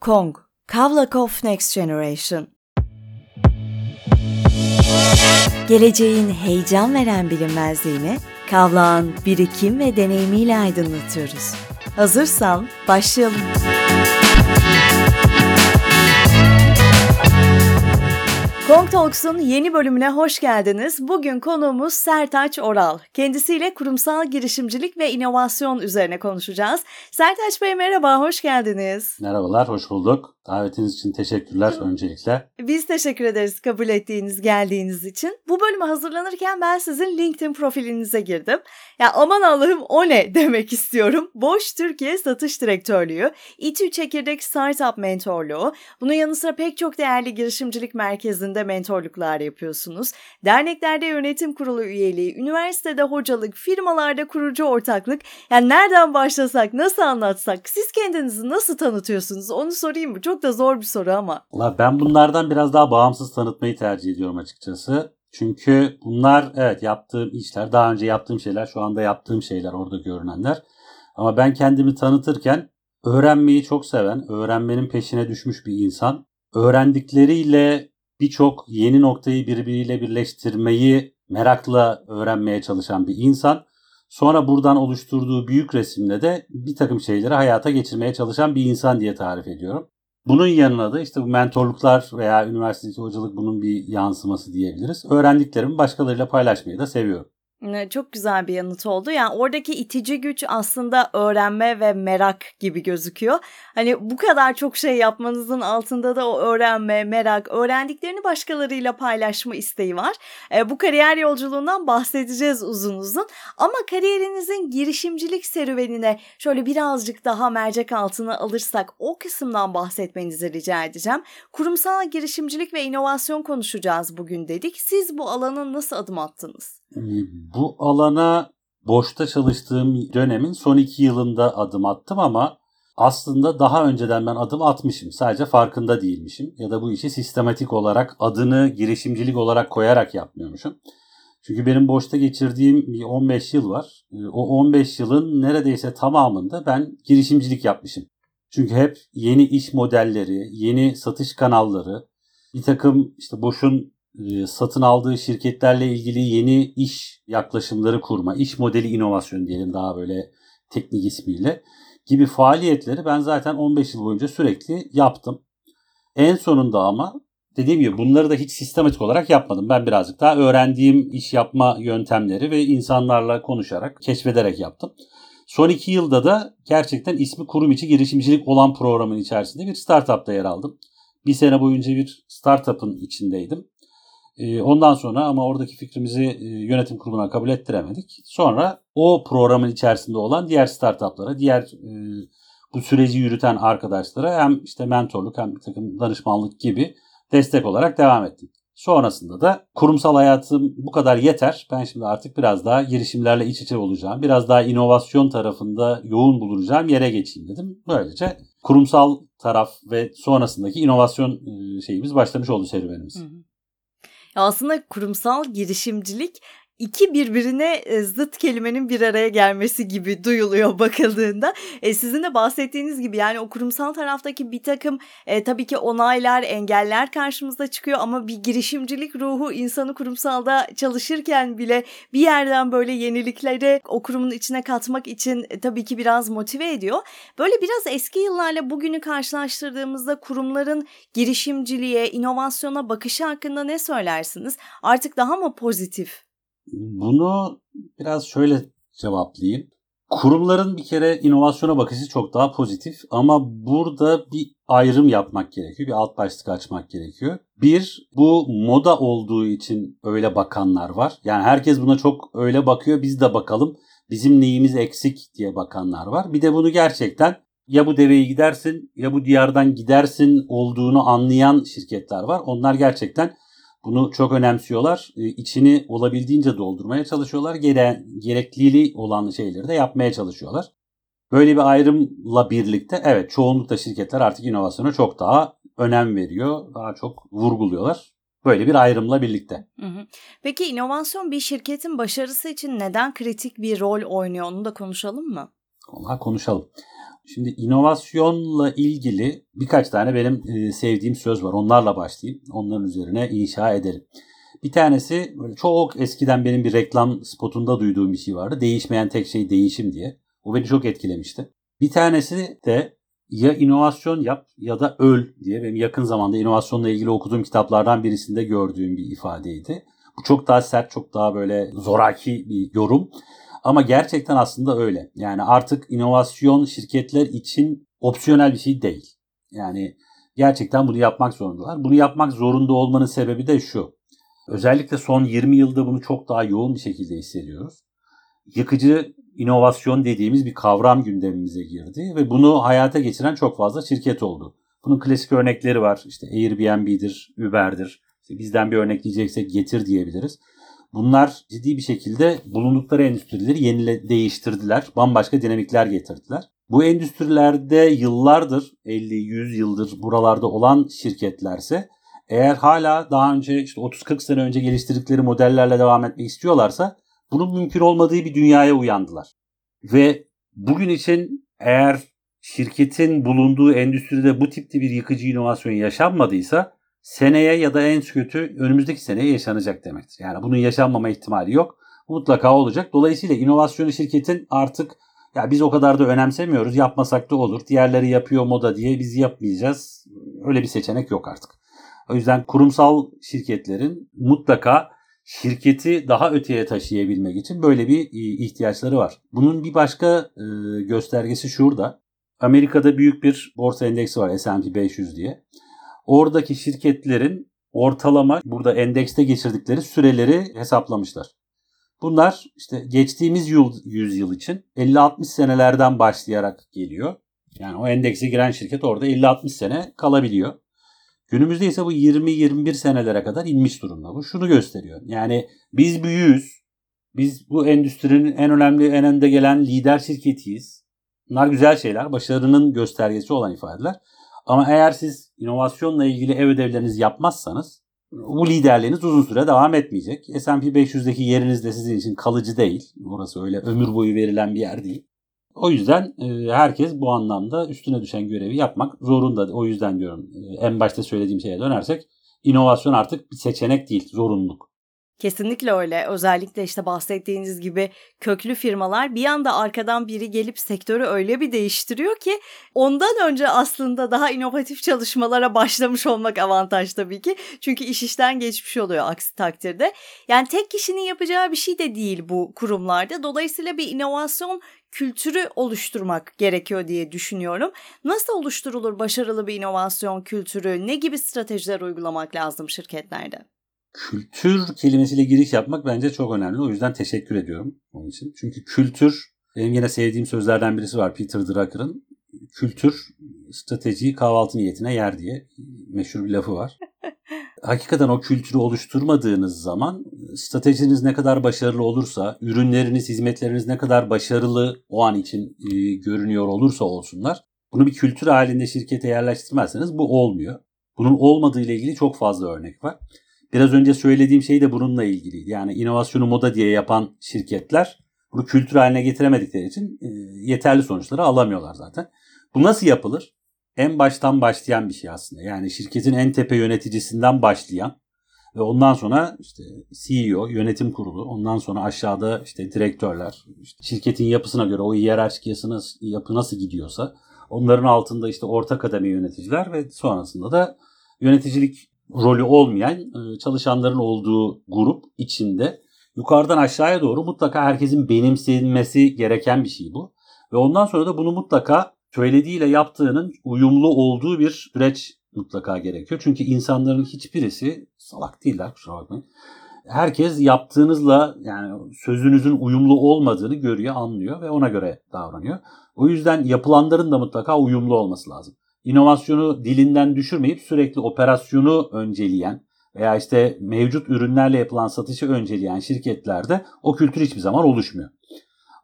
Kong, Kavlakov Next Generation. Geleceğin heyecan veren bilinmezliğini Kavlak'ın birikim ve deneyimiyle aydınlatıyoruz. Hazırsan başlayalım. Talks'un yeni bölümüne hoş geldiniz. Bugün konuğumuz Sertaç Oral. Kendisiyle kurumsal girişimcilik ve inovasyon üzerine konuşacağız. Sertaç Bey merhaba, hoş geldiniz. Merhabalar, hoş bulduk. Davetiniz için teşekkürler öncelikle. Biz teşekkür ederiz kabul ettiğiniz, geldiğiniz için. Bu bölüme hazırlanırken ben sizin LinkedIn profilinize girdim. Ya aman Allah'ım o ne demek istiyorum. Boş Türkiye Satış Direktörlüğü, İTÜ Çekirdek Startup Mentorluğu, bunun yanı sıra pek çok değerli girişimcilik merkezinde mentorluklar yapıyorsunuz. Derneklerde yönetim kurulu üyeliği, üniversitede hocalık, firmalarda kurucu ortaklık. Yani nereden başlasak, nasıl anlatsak, siz kendinizi nasıl tanıtıyorsunuz onu sorayım mı? Çok çok da zor bir soru ama. Valla ben bunlardan biraz daha bağımsız tanıtmayı tercih ediyorum açıkçası. Çünkü bunlar evet yaptığım işler, daha önce yaptığım şeyler, şu anda yaptığım şeyler orada görünenler. Ama ben kendimi tanıtırken öğrenmeyi çok seven, öğrenmenin peşine düşmüş bir insan. Öğrendikleriyle birçok yeni noktayı birbiriyle birleştirmeyi merakla öğrenmeye çalışan bir insan. Sonra buradan oluşturduğu büyük resimle de bir takım şeyleri hayata geçirmeye çalışan bir insan diye tarif ediyorum. Bunun yanına da işte bu mentorluklar veya üniversitedeki hocalık bunun bir yansıması diyebiliriz. Öğrendiklerimi başkalarıyla paylaşmayı da seviyorum. Çok güzel bir yanıt oldu. Yani oradaki itici güç aslında öğrenme ve merak gibi gözüküyor. Hani bu kadar çok şey yapmanızın altında da o öğrenme, merak, öğrendiklerini başkalarıyla paylaşma isteği var. E, bu kariyer yolculuğundan bahsedeceğiz uzun uzun. Ama kariyerinizin girişimcilik serüvenine şöyle birazcık daha mercek altına alırsak o kısımdan bahsetmenizi rica edeceğim. Kurumsal girişimcilik ve inovasyon konuşacağız bugün dedik. Siz bu alana nasıl adım attınız? Bu alana boşta çalıştığım dönemin son iki yılında adım attım ama aslında daha önceden ben adım atmışım. Sadece farkında değilmişim. Ya da bu işi sistematik olarak adını girişimcilik olarak koyarak yapmıyormuşum. Çünkü benim boşta geçirdiğim bir 15 yıl var. O 15 yılın neredeyse tamamında ben girişimcilik yapmışım. Çünkü hep yeni iş modelleri, yeni satış kanalları, bir takım işte boşun satın aldığı şirketlerle ilgili yeni iş yaklaşımları kurma, iş modeli inovasyonu diyelim daha böyle teknik ismiyle gibi faaliyetleri ben zaten 15 yıl boyunca sürekli yaptım. En sonunda ama dediğim gibi bunları da hiç sistematik olarak yapmadım. Ben birazcık daha öğrendiğim iş yapma yöntemleri ve insanlarla konuşarak, keşfederek yaptım. Son iki yılda da gerçekten ismi kurum içi girişimcilik olan programın içerisinde bir startupta yer aldım. Bir sene boyunca bir startup'ın içindeydim. Ee, ondan sonra ama oradaki fikrimizi e, yönetim kuruluna kabul ettiremedik. Sonra o programın içerisinde olan diğer startuplara, diğer e, bu süreci yürüten arkadaşlara hem işte mentorluk hem bir takım danışmanlık gibi destek olarak devam ettik. Sonrasında da kurumsal hayatım bu kadar yeter. Ben şimdi artık biraz daha girişimlerle iç içe olacağım. Biraz daha inovasyon tarafında yoğun bulunacağım yere geçeyim dedim. Böylece kurumsal taraf ve sonrasındaki inovasyon e, şeyimiz başlamış oldu serüvenimiz. Hı hı. Aslında kurumsal girişimcilik iki birbirine e, zıt kelimenin bir araya gelmesi gibi duyuluyor bakıldığında. E, sizin de bahsettiğiniz gibi yani o kurumsal taraftaki bir takım e, tabii ki onaylar, engeller karşımıza çıkıyor ama bir girişimcilik ruhu insanı kurumsalda çalışırken bile bir yerden böyle yenilikleri o kurumun içine katmak için e, tabii ki biraz motive ediyor. Böyle biraz eski yıllarla bugünü karşılaştırdığımızda kurumların girişimciliğe, inovasyona bakışı hakkında ne söylersiniz? Artık daha mı pozitif? Bunu biraz şöyle cevaplayayım. Kurumların bir kere inovasyona bakışı çok daha pozitif ama burada bir ayrım yapmak gerekiyor. Bir alt başlık açmak gerekiyor. Bir, bu moda olduğu için öyle bakanlar var. Yani herkes buna çok öyle bakıyor. Biz de bakalım. Bizim neyimiz eksik diye bakanlar var. Bir de bunu gerçekten ya bu deveyi gidersin ya bu diyardan gidersin olduğunu anlayan şirketler var. Onlar gerçekten bunu çok önemsiyorlar. E, içini olabildiğince doldurmaya çalışıyorlar. Gere, gerekliliği olan şeyleri de yapmaya çalışıyorlar. Böyle bir ayrımla birlikte evet çoğunlukla şirketler artık inovasyona çok daha önem veriyor. Daha çok vurguluyorlar. Böyle bir ayrımla birlikte. Peki inovasyon bir şirketin başarısı için neden kritik bir rol oynuyor onu da konuşalım mı? Valla konuşalım. Şimdi inovasyonla ilgili birkaç tane benim e, sevdiğim söz var. Onlarla başlayayım. Onların üzerine inşa ederim. Bir tanesi böyle çok eskiden benim bir reklam spotunda duyduğum bir şey vardı. Değişmeyen tek şey değişim diye. O beni çok etkilemişti. Bir tanesi de ya inovasyon yap ya da öl diye benim yakın zamanda inovasyonla ilgili okuduğum kitaplardan birisinde gördüğüm bir ifadeydi. Bu çok daha sert, çok daha böyle zoraki bir yorum. Ama gerçekten aslında öyle. Yani artık inovasyon şirketler için opsiyonel bir şey değil. Yani gerçekten bunu yapmak zorundalar. Bunu yapmak zorunda olmanın sebebi de şu. Özellikle son 20 yılda bunu çok daha yoğun bir şekilde hissediyoruz. Yıkıcı inovasyon dediğimiz bir kavram gündemimize girdi ve bunu hayata geçiren çok fazla şirket oldu. Bunun klasik örnekleri var. İşte Airbnb'dir, Uber'dir. İşte bizden bir örnek diyeceksek getir diyebiliriz. Bunlar ciddi bir şekilde bulundukları endüstrileri yenile değiştirdiler. Bambaşka dinamikler getirdiler. Bu endüstrilerde yıllardır, 50-100 yıldır buralarda olan şirketlerse eğer hala daha önce işte 30-40 sene önce geliştirdikleri modellerle devam etmek istiyorlarsa bunun mümkün olmadığı bir dünyaya uyandılar. Ve bugün için eğer şirketin bulunduğu endüstride bu tipte bir yıkıcı inovasyon yaşanmadıysa seneye ya da en kötü önümüzdeki seneye yaşanacak demektir. Yani bunun yaşanmama ihtimali yok. Mutlaka olacak. Dolayısıyla inovasyonu şirketin artık ya biz o kadar da önemsemiyoruz. Yapmasak da olur. Diğerleri yapıyor moda diye biz yapmayacağız. Öyle bir seçenek yok artık. O yüzden kurumsal şirketlerin mutlaka şirketi daha öteye taşıyabilmek için böyle bir e, ihtiyaçları var. Bunun bir başka e, göstergesi şurada. Amerika'da büyük bir borsa endeksi var S&P 500 diye. Oradaki şirketlerin ortalama burada endekste geçirdikleri süreleri hesaplamışlar. Bunlar işte geçtiğimiz yıl, yüzyıl için 50-60 senelerden başlayarak geliyor. Yani o endekse giren şirket orada 50-60 sene kalabiliyor. Günümüzde ise bu 20-21 senelere kadar inmiş durumda. Bu şunu gösteriyor. Yani biz büyüğüz. Biz bu endüstrinin en önemli, en önde gelen lider şirketiyiz. Bunlar güzel şeyler. Başarının göstergesi olan ifadeler. Ama eğer siz inovasyonla ilgili ev ödevlerinizi yapmazsanız bu liderliğiniz uzun süre devam etmeyecek. S&P 500'deki yeriniz de sizin için kalıcı değil. Orası öyle ömür boyu verilen bir yer değil. O yüzden e, herkes bu anlamda üstüne düşen görevi yapmak zorunda. O yüzden diyorum e, en başta söylediğim şeye dönersek inovasyon artık bir seçenek değil, zorunluluk. Kesinlikle öyle. Özellikle işte bahsettiğiniz gibi köklü firmalar bir anda arkadan biri gelip sektörü öyle bir değiştiriyor ki ondan önce aslında daha inovatif çalışmalara başlamış olmak avantaj tabii ki. Çünkü iş işten geçmiş oluyor aksi takdirde. Yani tek kişinin yapacağı bir şey de değil bu kurumlarda. Dolayısıyla bir inovasyon kültürü oluşturmak gerekiyor diye düşünüyorum. Nasıl oluşturulur başarılı bir inovasyon kültürü? Ne gibi stratejiler uygulamak lazım şirketlerde? Kültür kelimesiyle giriş yapmak bence çok önemli. O yüzden teşekkür ediyorum onun için. Çünkü kültür benim yine sevdiğim sözlerden birisi var Peter Drucker'ın. Kültür stratejiyi kahvaltı niyetine yer diye meşhur bir lafı var. hakikaten o kültürü oluşturmadığınız zaman stratejiniz ne kadar başarılı olursa, ürünleriniz, hizmetleriniz ne kadar başarılı o an için e, görünüyor olursa olsunlar, bunu bir kültür halinde şirkete yerleştirmezseniz bu olmuyor. Bunun olmadığı ile ilgili çok fazla örnek var. Biraz önce söylediğim şey de bununla ilgiliydi. Yani inovasyonu moda diye yapan şirketler bunu kültür haline getiremedikleri için e, yeterli sonuçları alamıyorlar zaten. Bu nasıl yapılır? en baştan başlayan bir şey aslında. Yani şirketin en tepe yöneticisinden başlayan ve ondan sonra işte CEO, yönetim kurulu, ondan sonra aşağıda işte direktörler, işte şirketin yapısına göre o hiyerarşik yapı nasıl gidiyorsa onların altında işte orta kademe yöneticiler ve sonrasında da yöneticilik rolü olmayan e, çalışanların olduğu grup içinde yukarıdan aşağıya doğru mutlaka herkesin benimsenmesi gereken bir şey bu. Ve ondan sonra da bunu mutlaka söylediğiyle yaptığının uyumlu olduğu bir süreç mutlaka gerekiyor. Çünkü insanların hiçbirisi salak değiller kusura bakmayın. Herkes yaptığınızla yani sözünüzün uyumlu olmadığını görüyor, anlıyor ve ona göre davranıyor. O yüzden yapılanların da mutlaka uyumlu olması lazım. İnovasyonu dilinden düşürmeyip sürekli operasyonu önceleyen veya işte mevcut ürünlerle yapılan satışı önceleyen şirketlerde o kültür hiçbir zaman oluşmuyor.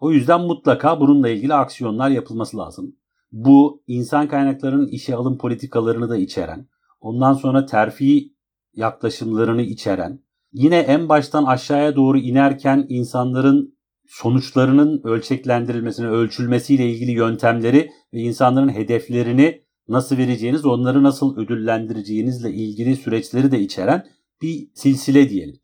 O yüzden mutlaka bununla ilgili aksiyonlar yapılması lazım. Bu insan kaynaklarının işe alım politikalarını da içeren, ondan sonra terfi yaklaşımlarını içeren, yine en baştan aşağıya doğru inerken insanların sonuçlarının ölçeklendirilmesine, ölçülmesiyle ilgili yöntemleri ve insanların hedeflerini nasıl vereceğiniz, onları nasıl ödüllendireceğinizle ilgili süreçleri de içeren bir silsile diyelim.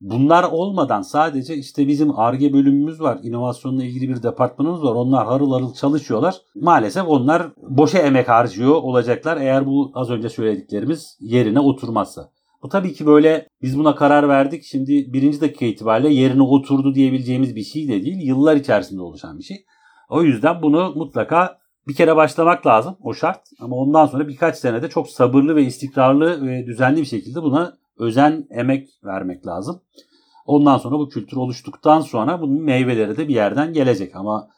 Bunlar olmadan sadece işte bizim ARGE bölümümüz var, inovasyonla ilgili bir departmanımız var. Onlar harıl harıl çalışıyorlar. Maalesef onlar boşa emek harcıyor olacaklar eğer bu az önce söylediklerimiz yerine oturmazsa. Bu tabii ki böyle biz buna karar verdik. Şimdi birinci dakika itibariyle yerine oturdu diyebileceğimiz bir şey de değil. Yıllar içerisinde oluşan bir şey. O yüzden bunu mutlaka bir kere başlamak lazım. O şart. Ama ondan sonra birkaç senede çok sabırlı ve istikrarlı ve düzenli bir şekilde buna özen, emek vermek lazım. Ondan sonra bu kültür oluştuktan sonra bunun meyveleri de bir yerden gelecek. Ama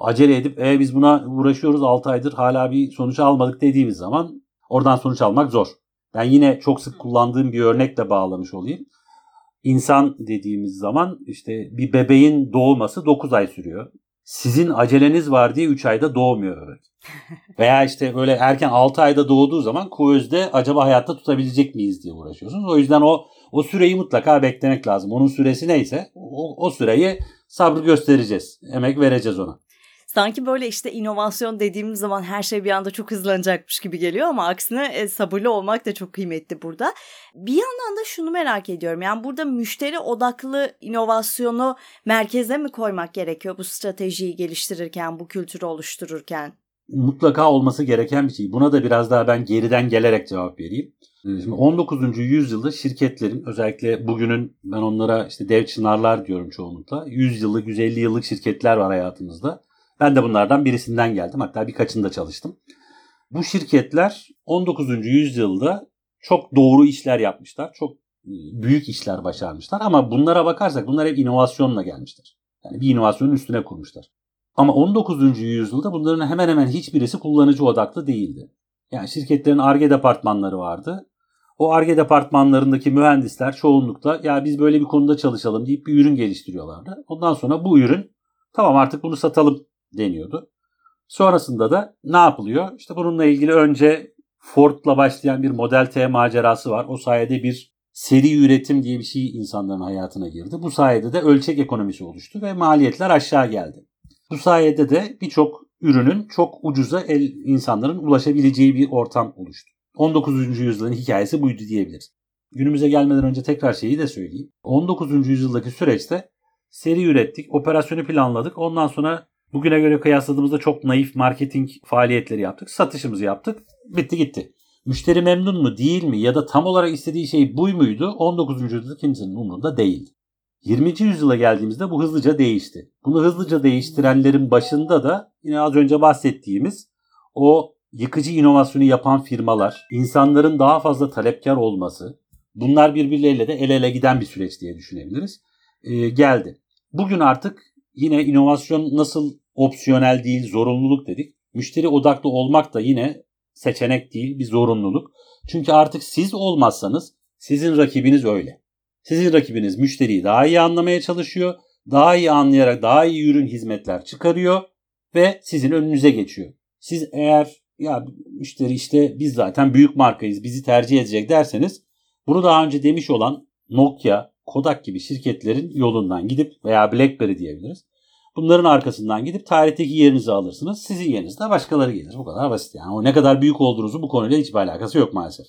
acele edip e, biz buna uğraşıyoruz 6 aydır hala bir sonuç almadık dediğimiz zaman oradan sonuç almak zor. Ben yine çok sık kullandığım bir örnekle bağlamış olayım. İnsan dediğimiz zaman işte bir bebeğin doğması 9 ay sürüyor. Sizin aceleniz var diye 3 ayda doğmuyor bebek. Veya işte böyle erken 6 ayda doğduğu zaman kuvözde acaba hayatta tutabilecek miyiz diye uğraşıyorsunuz. O yüzden o o süreyi mutlaka beklemek lazım. Onun süresi neyse o, o süreyi sabrı göstereceğiz. Emek vereceğiz ona. Sanki böyle işte inovasyon dediğimiz zaman her şey bir anda çok hızlanacakmış gibi geliyor ama aksine e, sabırlı olmak da çok kıymetli burada. Bir yandan da şunu merak ediyorum. Yani burada müşteri odaklı inovasyonu merkeze mi koymak gerekiyor bu stratejiyi geliştirirken, bu kültürü oluştururken? Mutlaka olması gereken bir şey. Buna da biraz daha ben geriden gelerek cevap vereyim. Ee, şimdi 19. yüzyılda şirketlerin özellikle bugünün ben onlara işte dev çınarlar diyorum çoğunlukla. 100 yıllık, 150 yıllık şirketler var hayatımızda. Ben de bunlardan birisinden geldim. Hatta birkaçında çalıştım. Bu şirketler 19. yüzyılda çok doğru işler yapmışlar. Çok e, büyük işler başarmışlar. Ama bunlara bakarsak bunlar hep inovasyonla gelmişler. Yani bir inovasyonun üstüne kurmuşlar. Ama 19. yüzyılda bunların hemen hemen hiçbirisi kullanıcı odaklı değildi. Yani şirketlerin ARGE departmanları vardı. O ARGE departmanlarındaki mühendisler çoğunlukla ya biz böyle bir konuda çalışalım deyip bir ürün geliştiriyorlardı. Ondan sonra bu ürün tamam artık bunu satalım deniyordu. Sonrasında da ne yapılıyor? İşte bununla ilgili önce Ford'la başlayan bir Model T macerası var. O sayede bir seri üretim diye bir şey insanların hayatına girdi. Bu sayede de ölçek ekonomisi oluştu ve maliyetler aşağı geldi. Bu sayede de birçok ürünün çok ucuza el insanların ulaşabileceği bir ortam oluştu. 19. yüzyılın hikayesi buydu diyebiliriz. Günümüze gelmeden önce tekrar şeyi de söyleyeyim. 19. yüzyıldaki süreçte seri ürettik, operasyonu planladık. Ondan sonra Bugüne göre kıyasladığımızda çok naif marketing faaliyetleri yaptık. Satışımızı yaptık. Bitti gitti. Müşteri memnun mu değil mi ya da tam olarak istediği şey bu muydu 19. yüzyılda kimsenin umurunda değil. 20. yüzyıla geldiğimizde bu hızlıca değişti. Bunu hızlıca değiştirenlerin başında da yine az önce bahsettiğimiz o yıkıcı inovasyonu yapan firmalar, insanların daha fazla talepkar olması, bunlar birbirleriyle de el ele giden bir süreç diye düşünebiliriz. Ee, geldi. Bugün artık yine inovasyon nasıl opsiyonel değil zorunluluk dedik. Müşteri odaklı olmak da yine seçenek değil bir zorunluluk. Çünkü artık siz olmazsanız sizin rakibiniz öyle. Sizin rakibiniz müşteriyi daha iyi anlamaya çalışıyor. Daha iyi anlayarak daha iyi ürün hizmetler çıkarıyor ve sizin önünüze geçiyor. Siz eğer ya müşteri işte biz zaten büyük markayız bizi tercih edecek derseniz bunu daha önce demiş olan Nokia, Kodak gibi şirketlerin yolundan gidip veya BlackBerry diyebiliriz. Bunların arkasından gidip tarihteki yerinizi alırsınız. Sizin yerinizde başkaları gelir. Bu kadar basit yani. O ne kadar büyük olduğunuzu bu konuyla hiçbir alakası yok maalesef.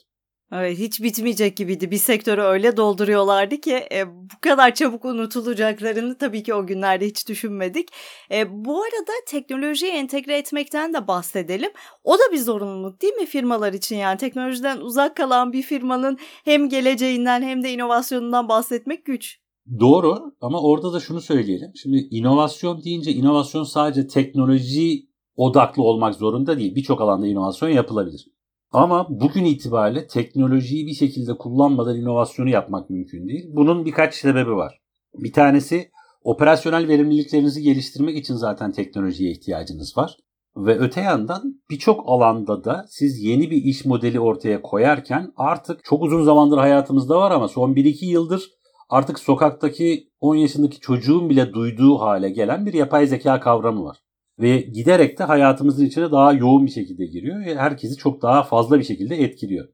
Evet hiç bitmeyecek gibiydi. Bir sektörü öyle dolduruyorlardı ki e, bu kadar çabuk unutulacaklarını tabii ki o günlerde hiç düşünmedik. E, bu arada teknolojiyi entegre etmekten de bahsedelim. O da bir zorunluluk değil mi firmalar için yani teknolojiden uzak kalan bir firmanın hem geleceğinden hem de inovasyonundan bahsetmek güç. Doğru ama orada da şunu söyleyelim. Şimdi inovasyon deyince inovasyon sadece teknoloji odaklı olmak zorunda değil. Birçok alanda inovasyon yapılabilir. Ama bugün itibariyle teknolojiyi bir şekilde kullanmadan inovasyonu yapmak mümkün değil. Bunun birkaç sebebi var. Bir tanesi operasyonel verimliliklerinizi geliştirmek için zaten teknolojiye ihtiyacınız var. Ve öte yandan birçok alanda da siz yeni bir iş modeli ortaya koyarken artık çok uzun zamandır hayatımızda var ama son 1-2 yıldır artık sokaktaki 10 yaşındaki çocuğun bile duyduğu hale gelen bir yapay zeka kavramı var. Ve giderek de hayatımızın içine daha yoğun bir şekilde giriyor ve herkesi çok daha fazla bir şekilde etkiliyor.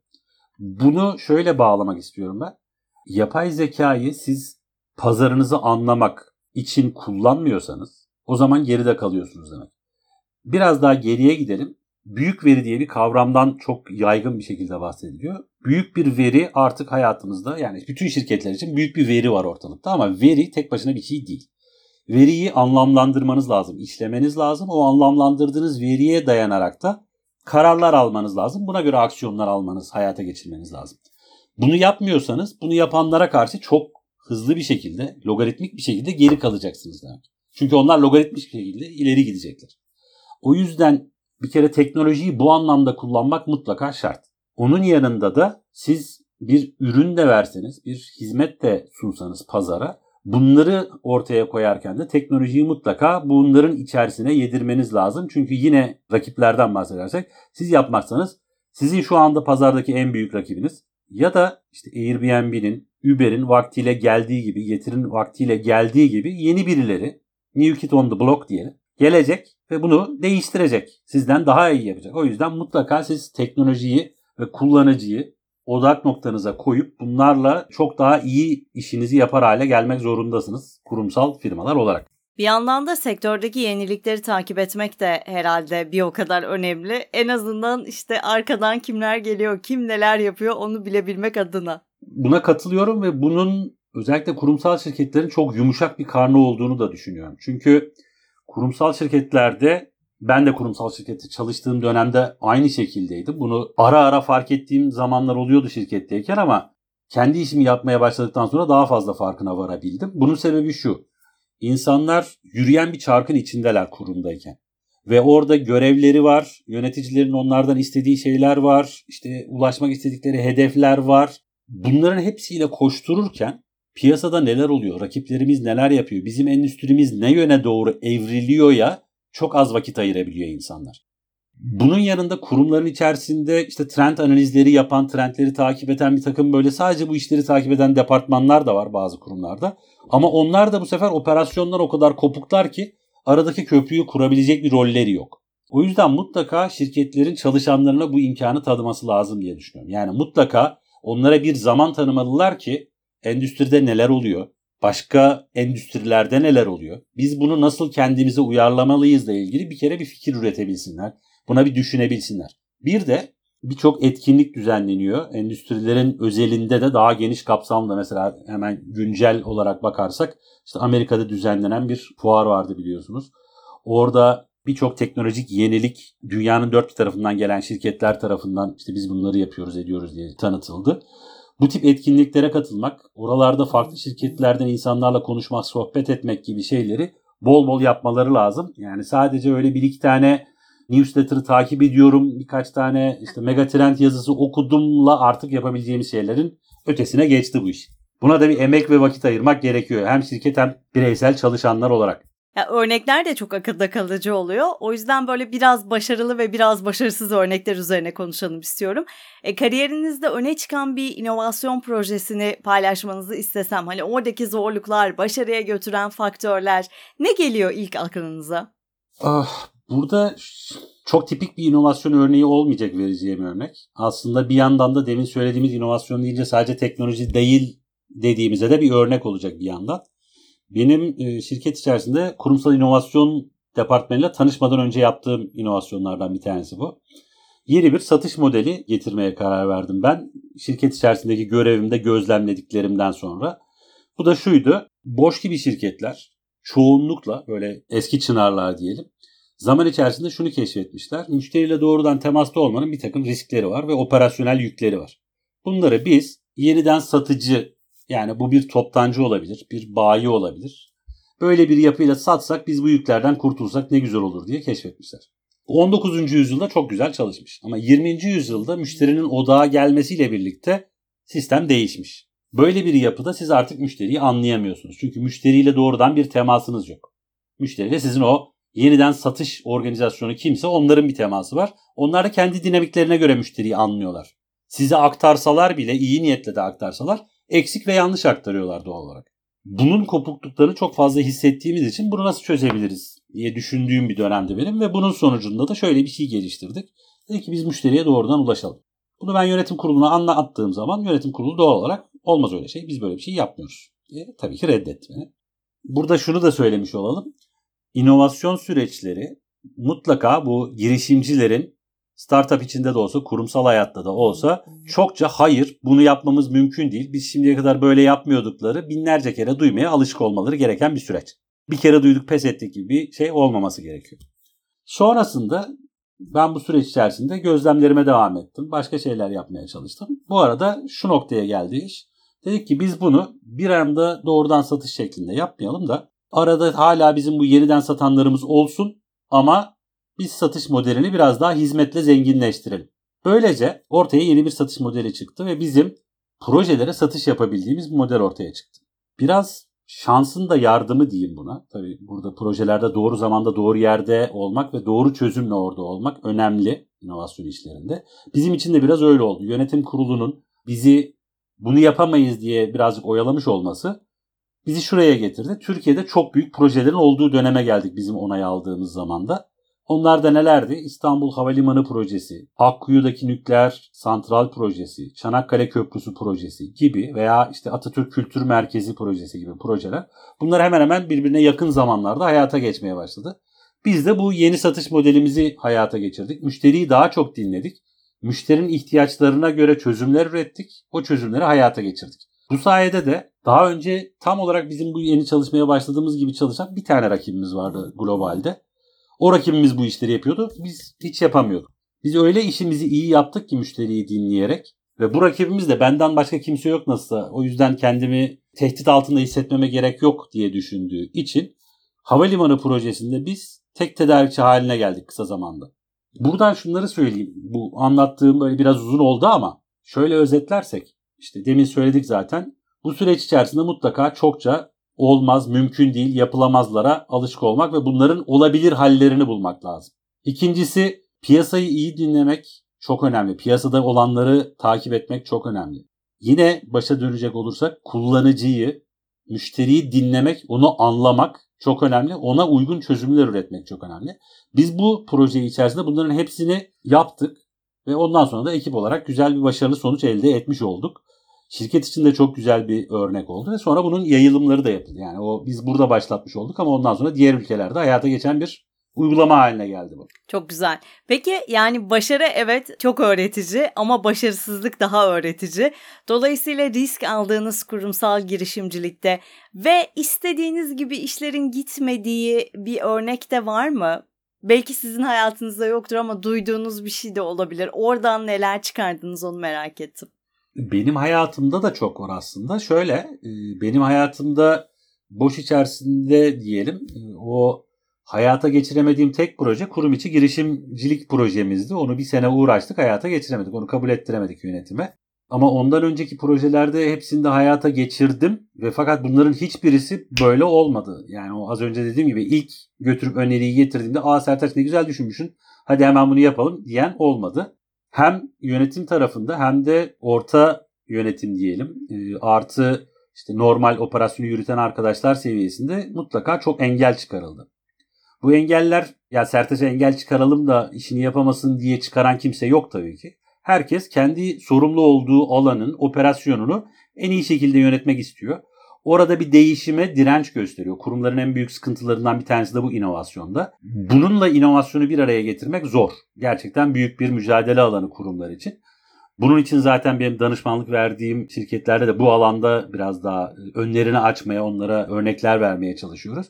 Bunu şöyle bağlamak istiyorum ben. Yapay zekayı siz pazarınızı anlamak, için kullanmıyorsanız o zaman geride kalıyorsunuz demek. Biraz daha geriye gidelim. Büyük veri diye bir kavramdan çok yaygın bir şekilde bahsediliyor. Büyük bir veri artık hayatımızda yani bütün şirketler için büyük bir veri var ortalıkta ama veri tek başına bir şey değil. Veriyi anlamlandırmanız lazım, işlemeniz lazım. O anlamlandırdığınız veriye dayanarak da kararlar almanız lazım. Buna göre aksiyonlar almanız, hayata geçirmeniz lazım. Bunu yapmıyorsanız bunu yapanlara karşı çok hızlı bir şekilde, logaritmik bir şekilde geri kalacaksınız demek. Çünkü onlar logaritmik bir şekilde ileri gidecekler. O yüzden bir kere teknolojiyi bu anlamda kullanmak mutlaka şart. Onun yanında da siz bir ürün de verseniz, bir hizmet de sunsanız pazara bunları ortaya koyarken de teknolojiyi mutlaka bunların içerisine yedirmeniz lazım. Çünkü yine rakiplerden bahsedersek siz yapmazsanız sizin şu anda pazardaki en büyük rakibiniz ya da işte Airbnb'nin, Uber'in vaktiyle geldiği gibi, Getir'in vaktiyle geldiği gibi yeni birileri New Kid on the Block diyelim gelecek ve bunu değiştirecek. Sizden daha iyi yapacak. O yüzden mutlaka siz teknolojiyi ve kullanıcıyı odak noktanıza koyup bunlarla çok daha iyi işinizi yapar hale gelmek zorundasınız kurumsal firmalar olarak. Bir yandan da sektördeki yenilikleri takip etmek de herhalde bir o kadar önemli. En azından işte arkadan kimler geliyor, kim neler yapıyor onu bilebilmek adına. Buna katılıyorum ve bunun özellikle kurumsal şirketlerin çok yumuşak bir karnı olduğunu da düşünüyorum. Çünkü kurumsal şirketlerde ben de kurumsal şirkette çalıştığım dönemde aynı şekildeydim. Bunu ara ara fark ettiğim zamanlar oluyordu şirketteyken ama kendi işimi yapmaya başladıktan sonra daha fazla farkına varabildim. Bunun sebebi şu. İnsanlar yürüyen bir çarkın içindeler kurumdayken. Ve orada görevleri var, yöneticilerin onlardan istediği şeyler var, işte ulaşmak istedikleri hedefler var. Bunların hepsiyle koştururken piyasada neler oluyor, rakiplerimiz neler yapıyor, bizim endüstrimiz ne yöne doğru evriliyor ya çok az vakit ayırabiliyor insanlar. Bunun yanında kurumların içerisinde işte trend analizleri yapan, trendleri takip eden bir takım böyle sadece bu işleri takip eden departmanlar da var bazı kurumlarda. Ama onlar da bu sefer operasyonlar o kadar kopuklar ki aradaki köprüyü kurabilecek bir rolleri yok. O yüzden mutlaka şirketlerin çalışanlarına bu imkanı tanıması lazım diye düşünüyorum. Yani mutlaka onlara bir zaman tanımalılar ki endüstride neler oluyor, başka endüstrilerde neler oluyor, biz bunu nasıl kendimize uyarlamalıyız ile ilgili bir kere bir fikir üretebilsinler. Buna bir düşünebilsinler. Bir de birçok etkinlik düzenleniyor. Endüstrilerin özelinde de daha geniş kapsamda mesela hemen güncel olarak bakarsak işte Amerika'da düzenlenen bir fuar vardı biliyorsunuz. Orada birçok teknolojik yenilik dünyanın dört tarafından gelen şirketler tarafından işte biz bunları yapıyoruz ediyoruz diye tanıtıldı. Bu tip etkinliklere katılmak, oralarda farklı şirketlerden insanlarla konuşmak, sohbet etmek gibi şeyleri bol bol yapmaları lazım. Yani sadece öyle bir iki tane newsletter'ı takip ediyorum, birkaç tane işte megatrend yazısı okudumla artık yapabileceğimiz şeylerin ötesine geçti bu iş. Buna da bir emek ve vakit ayırmak gerekiyor. Hem şirket hem bireysel çalışanlar olarak. Ya örnekler de çok akılda kalıcı oluyor. O yüzden böyle biraz başarılı ve biraz başarısız örnekler üzerine konuşalım istiyorum. E, kariyerinizde öne çıkan bir inovasyon projesini paylaşmanızı istesem, hani oradaki zorluklar, başarıya götüren faktörler ne geliyor ilk aklınıza? Ah, burada çok tipik bir inovasyon örneği olmayacak vereceğim örnek. Aslında bir yandan da demin söylediğimiz inovasyon deyince sadece teknoloji değil dediğimize de bir örnek olacak bir yandan. Benim e, şirket içerisinde kurumsal inovasyon departmanıyla tanışmadan önce yaptığım inovasyonlardan bir tanesi bu. Yeni bir satış modeli getirmeye karar verdim ben. Şirket içerisindeki görevimde gözlemlediklerimden sonra. Bu da şuydu. Boş gibi şirketler çoğunlukla böyle eski çınarlar diyelim. Zaman içerisinde şunu keşfetmişler. Müşteriyle doğrudan temasta olmanın bir takım riskleri var ve operasyonel yükleri var. Bunları biz yeniden satıcı yani bu bir toptancı olabilir, bir bayi olabilir. Böyle bir yapıyla satsak biz bu yüklerden kurtulsak ne güzel olur diye keşfetmişler. 19. yüzyılda çok güzel çalışmış. Ama 20. yüzyılda müşterinin odağa gelmesiyle birlikte sistem değişmiş. Böyle bir yapıda siz artık müşteriyi anlayamıyorsunuz. Çünkü müşteriyle doğrudan bir temasınız yok. Müşteriyle sizin o yeniden satış organizasyonu kimse onların bir teması var. Onlar da kendi dinamiklerine göre müşteriyi anlıyorlar. Size aktarsalar bile iyi niyetle de aktarsalar eksik ve yanlış aktarıyorlar doğal olarak. Bunun kopukluklarını çok fazla hissettiğimiz için bunu nasıl çözebiliriz diye düşündüğüm bir dönemdi benim ve bunun sonucunda da şöyle bir şey geliştirdik. Dedik ki biz müşteriye doğrudan ulaşalım. Bunu ben yönetim kuruluna anlattığım zaman yönetim kurulu doğal olarak olmaz öyle şey biz böyle bir şey yapmıyoruz diye tabii ki reddetti beni. burada şunu da söylemiş olalım. İnovasyon süreçleri mutlaka bu girişimcilerin startup içinde de olsa, kurumsal hayatta da olsa çokça hayır bunu yapmamız mümkün değil. Biz şimdiye kadar böyle yapmıyordukları binlerce kere duymaya alışık olmaları gereken bir süreç. Bir kere duyduk pes ettik gibi bir şey olmaması gerekiyor. Sonrasında ben bu süreç içerisinde gözlemlerime devam ettim. Başka şeyler yapmaya çalıştım. Bu arada şu noktaya geldi iş. Dedik ki biz bunu bir anda doğrudan satış şeklinde yapmayalım da arada hala bizim bu yeniden satanlarımız olsun ama biz satış modelini biraz daha hizmetle zenginleştirelim. Böylece ortaya yeni bir satış modeli çıktı ve bizim projelere satış yapabildiğimiz bir model ortaya çıktı. Biraz şansın da yardımı diyeyim buna. Tabii burada projelerde doğru zamanda doğru yerde olmak ve doğru çözümle orada olmak önemli inovasyon işlerinde. Bizim için de biraz öyle oldu. Yönetim kurulunun bizi bunu yapamayız diye birazcık oyalamış olması bizi şuraya getirdi. Türkiye'de çok büyük projelerin olduğu döneme geldik bizim onay aldığımız zamanda. Onlar da nelerdi? İstanbul Havalimanı Projesi, Akkuyu'daki nükleer santral projesi, Çanakkale Köprüsü projesi gibi veya işte Atatürk Kültür Merkezi projesi gibi projeler. Bunlar hemen hemen birbirine yakın zamanlarda hayata geçmeye başladı. Biz de bu yeni satış modelimizi hayata geçirdik. Müşteriyi daha çok dinledik. Müşterinin ihtiyaçlarına göre çözümler ürettik. O çözümleri hayata geçirdik. Bu sayede de daha önce tam olarak bizim bu yeni çalışmaya başladığımız gibi çalışan bir tane rakibimiz vardı globalde. O rakibimiz bu işleri yapıyordu. Biz hiç yapamıyorduk. Biz öyle işimizi iyi yaptık ki müşteriyi dinleyerek. Ve bu rakibimiz de benden başka kimse yok nasılsa. O yüzden kendimi tehdit altında hissetmeme gerek yok diye düşündüğü için havalimanı projesinde biz tek tedarikçi haline geldik kısa zamanda. Buradan şunları söyleyeyim. Bu anlattığım böyle biraz uzun oldu ama şöyle özetlersek işte demin söyledik zaten. Bu süreç içerisinde mutlaka çokça olmaz, mümkün değil, yapılamazlara alışık olmak ve bunların olabilir hallerini bulmak lazım. İkincisi piyasayı iyi dinlemek çok önemli. Piyasada olanları takip etmek çok önemli. Yine başa dönecek olursak kullanıcıyı, müşteriyi dinlemek, onu anlamak çok önemli. Ona uygun çözümler üretmek çok önemli. Biz bu proje içerisinde bunların hepsini yaptık ve ondan sonra da ekip olarak güzel bir başarılı sonuç elde etmiş olduk. Şirket için de çok güzel bir örnek oldu ve sonra bunun yayılımları da yapıldı. Yani o biz burada başlatmış olduk ama ondan sonra diğer ülkelerde hayata geçen bir uygulama haline geldi bu. Çok güzel. Peki yani başarı evet çok öğretici ama başarısızlık daha öğretici. Dolayısıyla risk aldığınız kurumsal girişimcilikte ve istediğiniz gibi işlerin gitmediği bir örnek de var mı? Belki sizin hayatınızda yoktur ama duyduğunuz bir şey de olabilir. Oradan neler çıkardınız onu merak ettim. Benim hayatımda da çok var aslında. Şöyle e, benim hayatımda boş içerisinde diyelim e, o hayata geçiremediğim tek proje kurum içi girişimcilik projemizdi. Onu bir sene uğraştık hayata geçiremedik. Onu kabul ettiremedik yönetime. Ama ondan önceki projelerde hepsini de hayata geçirdim ve fakat bunların hiçbirisi böyle olmadı. Yani o az önce dediğim gibi ilk götürüp öneriyi getirdiğimde aa Sertaç ne güzel düşünmüşsün hadi hemen bunu yapalım diyen olmadı hem yönetim tarafında hem de orta yönetim diyelim e, artı işte normal operasyonu yürüten arkadaşlar seviyesinde mutlaka çok engel çıkarıldı. Bu engeller ya Sertaç'a engel çıkaralım da işini yapamasın diye çıkaran kimse yok tabii ki. Herkes kendi sorumlu olduğu alanın operasyonunu en iyi şekilde yönetmek istiyor. Orada bir değişime direnç gösteriyor. Kurumların en büyük sıkıntılarından bir tanesi de bu inovasyonda. Bununla inovasyonu bir araya getirmek zor. Gerçekten büyük bir mücadele alanı kurumlar için. Bunun için zaten benim danışmanlık verdiğim şirketlerde de bu alanda biraz daha önlerini açmaya, onlara örnekler vermeye çalışıyoruz.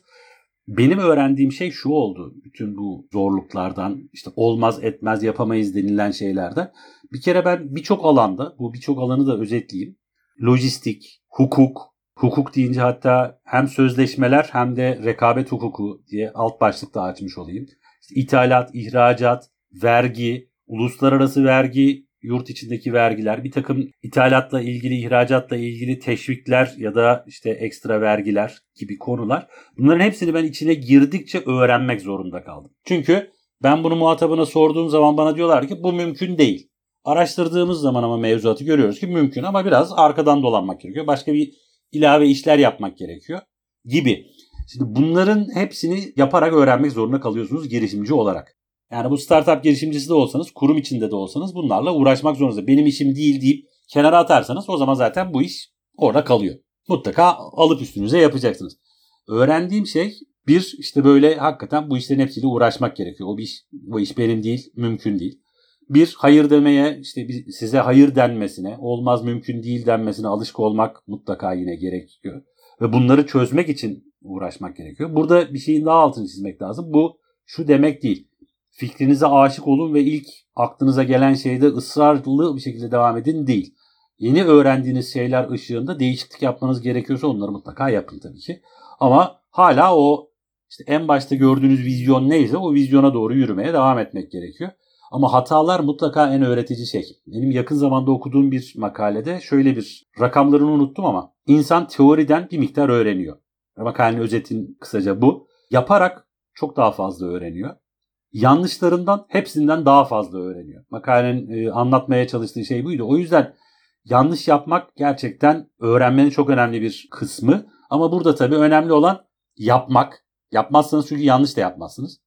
Benim öğrendiğim şey şu oldu. Bütün bu zorluklardan, işte olmaz etmez yapamayız denilen şeylerden. Bir kere ben birçok alanda, bu birçok alanı da özetleyeyim. Lojistik, hukuk, Hukuk deyince hatta hem sözleşmeler hem de rekabet hukuku diye alt başlıkta açmış olayım. İşte ithalat, ihracat, vergi, uluslararası vergi, yurt içindeki vergiler, bir takım ithalatla ilgili, ihracatla ilgili teşvikler ya da işte ekstra vergiler gibi konular. Bunların hepsini ben içine girdikçe öğrenmek zorunda kaldım. Çünkü ben bunu muhatabına sorduğum zaman bana diyorlar ki bu mümkün değil. Araştırdığımız zaman ama mevzuatı görüyoruz ki mümkün ama biraz arkadan dolanmak gerekiyor. Başka bir ilave işler yapmak gerekiyor gibi. Şimdi bunların hepsini yaparak öğrenmek zorunda kalıyorsunuz girişimci olarak. Yani bu startup girişimcisi de olsanız, kurum içinde de olsanız bunlarla uğraşmak zorundasınız. Benim işim değil deyip kenara atarsanız o zaman zaten bu iş orada kalıyor. Mutlaka alıp üstünüze yapacaksınız. Öğrendiğim şey bir işte böyle hakikaten bu işlerin hepsiyle uğraşmak gerekiyor. O iş, bu iş benim değil, mümkün değil. Bir hayır demeye işte size hayır denmesine, olmaz mümkün değil denmesine alışık olmak mutlaka yine gerekiyor. Ve bunları çözmek için uğraşmak gerekiyor. Burada bir şeyin daha altını çizmek lazım. Bu şu demek değil. Fikrinize aşık olun ve ilk aklınıza gelen şeyde ısrarlı bir şekilde devam edin değil. Yeni öğrendiğiniz şeyler ışığında değişiklik yapmanız gerekiyorsa onları mutlaka yapın tabii ki. Ama hala o işte en başta gördüğünüz vizyon neyse o vizyona doğru yürümeye devam etmek gerekiyor. Ama hatalar mutlaka en öğretici şey. Benim yakın zamanda okuduğum bir makalede şöyle bir rakamlarını unuttum ama insan teoriden bir miktar öğreniyor. Makalenin özetin kısaca bu. Yaparak çok daha fazla öğreniyor. Yanlışlarından hepsinden daha fazla öğreniyor. Makalenin e, anlatmaya çalıştığı şey buydu. O yüzden yanlış yapmak gerçekten öğrenmenin çok önemli bir kısmı. Ama burada tabii önemli olan yapmak. Yapmazsanız çünkü yanlış da yapmazsınız.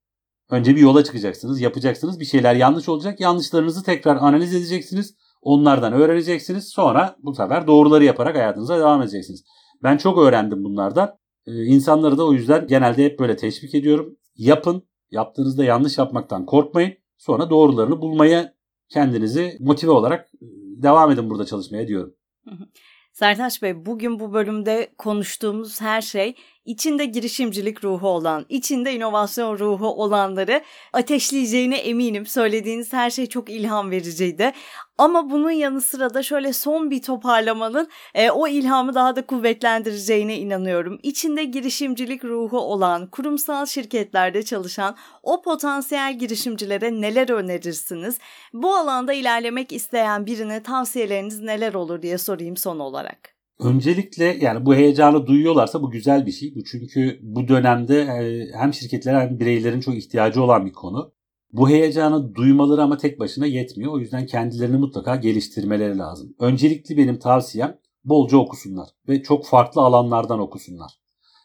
Önce bir yola çıkacaksınız, yapacaksınız. Bir şeyler yanlış olacak. Yanlışlarınızı tekrar analiz edeceksiniz. Onlardan öğreneceksiniz. Sonra bu sefer doğruları yaparak hayatınıza devam edeceksiniz. Ben çok öğrendim bunlardan. Ee, insanları da o yüzden genelde hep böyle teşvik ediyorum. Yapın. Yaptığınızda yanlış yapmaktan korkmayın. Sonra doğrularını bulmaya kendinizi motive olarak e, devam edin burada çalışmaya diyorum. Sertaç Bey bugün bu bölümde konuştuğumuz her şey içinde girişimcilik ruhu olan, içinde inovasyon ruhu olanları ateşleyeceğine eminim. Söylediğiniz her şey çok ilham vericiydi. Ama bunun yanı sıra da şöyle son bir toparlamanın e, o ilhamı daha da kuvvetlendireceğine inanıyorum. İçinde girişimcilik ruhu olan, kurumsal şirketlerde çalışan o potansiyel girişimcilere neler önerirsiniz? Bu alanda ilerlemek isteyen birine tavsiyeleriniz neler olur diye sorayım son olarak. Öncelikle yani bu heyecanı duyuyorlarsa bu güzel bir şey. Bu çünkü bu dönemde e, hem şirketler hem bireylerin çok ihtiyacı olan bir konu. Bu heyecanı duymaları ama tek başına yetmiyor. O yüzden kendilerini mutlaka geliştirmeleri lazım. Öncelikli benim tavsiyem bolca okusunlar ve çok farklı alanlardan okusunlar.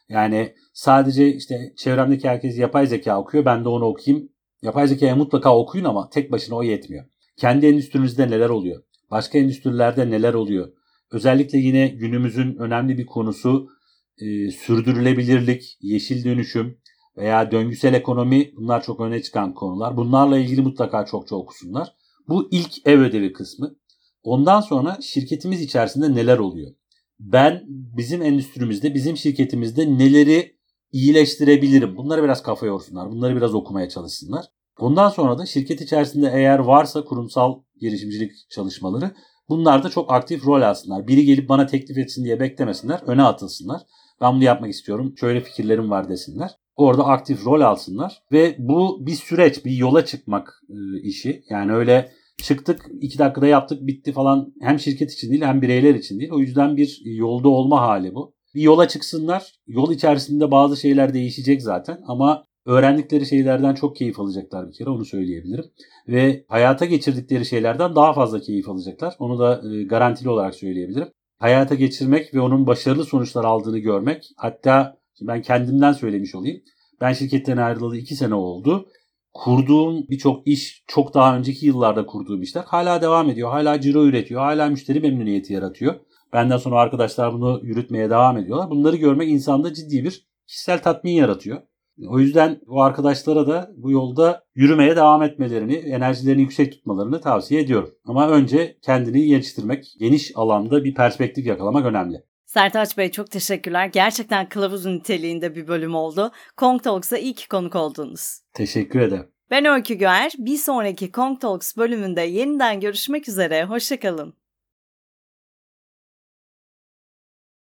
Yani sadece işte çevremdeki herkes yapay zeka okuyor ben de onu okuyayım. Yapay zekayı mutlaka okuyun ama tek başına o yetmiyor. Kendi endüstrinizde neler oluyor? Başka endüstrilerde neler oluyor? Özellikle yine günümüzün önemli bir konusu e, sürdürülebilirlik, yeşil dönüşüm veya döngüsel ekonomi bunlar çok öne çıkan konular. Bunlarla ilgili mutlaka çok çok okusunlar. Bu ilk ev ödevi kısmı. Ondan sonra şirketimiz içerisinde neler oluyor? Ben bizim endüstrimizde, bizim şirketimizde neleri iyileştirebilirim? Bunları biraz kafa yorsunlar. Bunları biraz okumaya çalışsınlar. Ondan sonra da şirket içerisinde eğer varsa kurumsal girişimcilik çalışmaları Bunlar da çok aktif rol alsınlar. Biri gelip bana teklif etsin diye beklemesinler. Öne atılsınlar. Ben bunu yapmak istiyorum. Şöyle fikirlerim var desinler. Orada aktif rol alsınlar. Ve bu bir süreç, bir yola çıkmak e, işi. Yani öyle çıktık, iki dakikada yaptık, bitti falan. Hem şirket için değil hem bireyler için değil. O yüzden bir yolda olma hali bu. Bir yola çıksınlar. Yol içerisinde bazı şeyler değişecek zaten. Ama öğrendikleri şeylerden çok keyif alacaklar bir kere onu söyleyebilirim. Ve hayata geçirdikleri şeylerden daha fazla keyif alacaklar. Onu da e, garantili olarak söyleyebilirim. Hayata geçirmek ve onun başarılı sonuçlar aldığını görmek. Hatta ben kendimden söylemiş olayım. Ben şirketten ayrılalı iki sene oldu. Kurduğum birçok iş çok daha önceki yıllarda kurduğum işler hala devam ediyor. Hala ciro üretiyor. Hala müşteri memnuniyeti yaratıyor. Benden sonra arkadaşlar bunu yürütmeye devam ediyorlar. Bunları görmek insanda ciddi bir kişisel tatmin yaratıyor. O yüzden bu arkadaşlara da bu yolda yürümeye devam etmelerini, enerjilerini yüksek tutmalarını tavsiye ediyorum. Ama önce kendini geliştirmek, geniş alanda bir perspektif yakalamak önemli. Sertaç Bey çok teşekkürler. Gerçekten kılavuz niteliğinde bir bölüm oldu. Kong Talks'a iyi ki konuk oldunuz. Teşekkür ederim. Ben Öykü Göğer. Bir sonraki Kong Talks bölümünde yeniden görüşmek üzere. Hoşçakalın.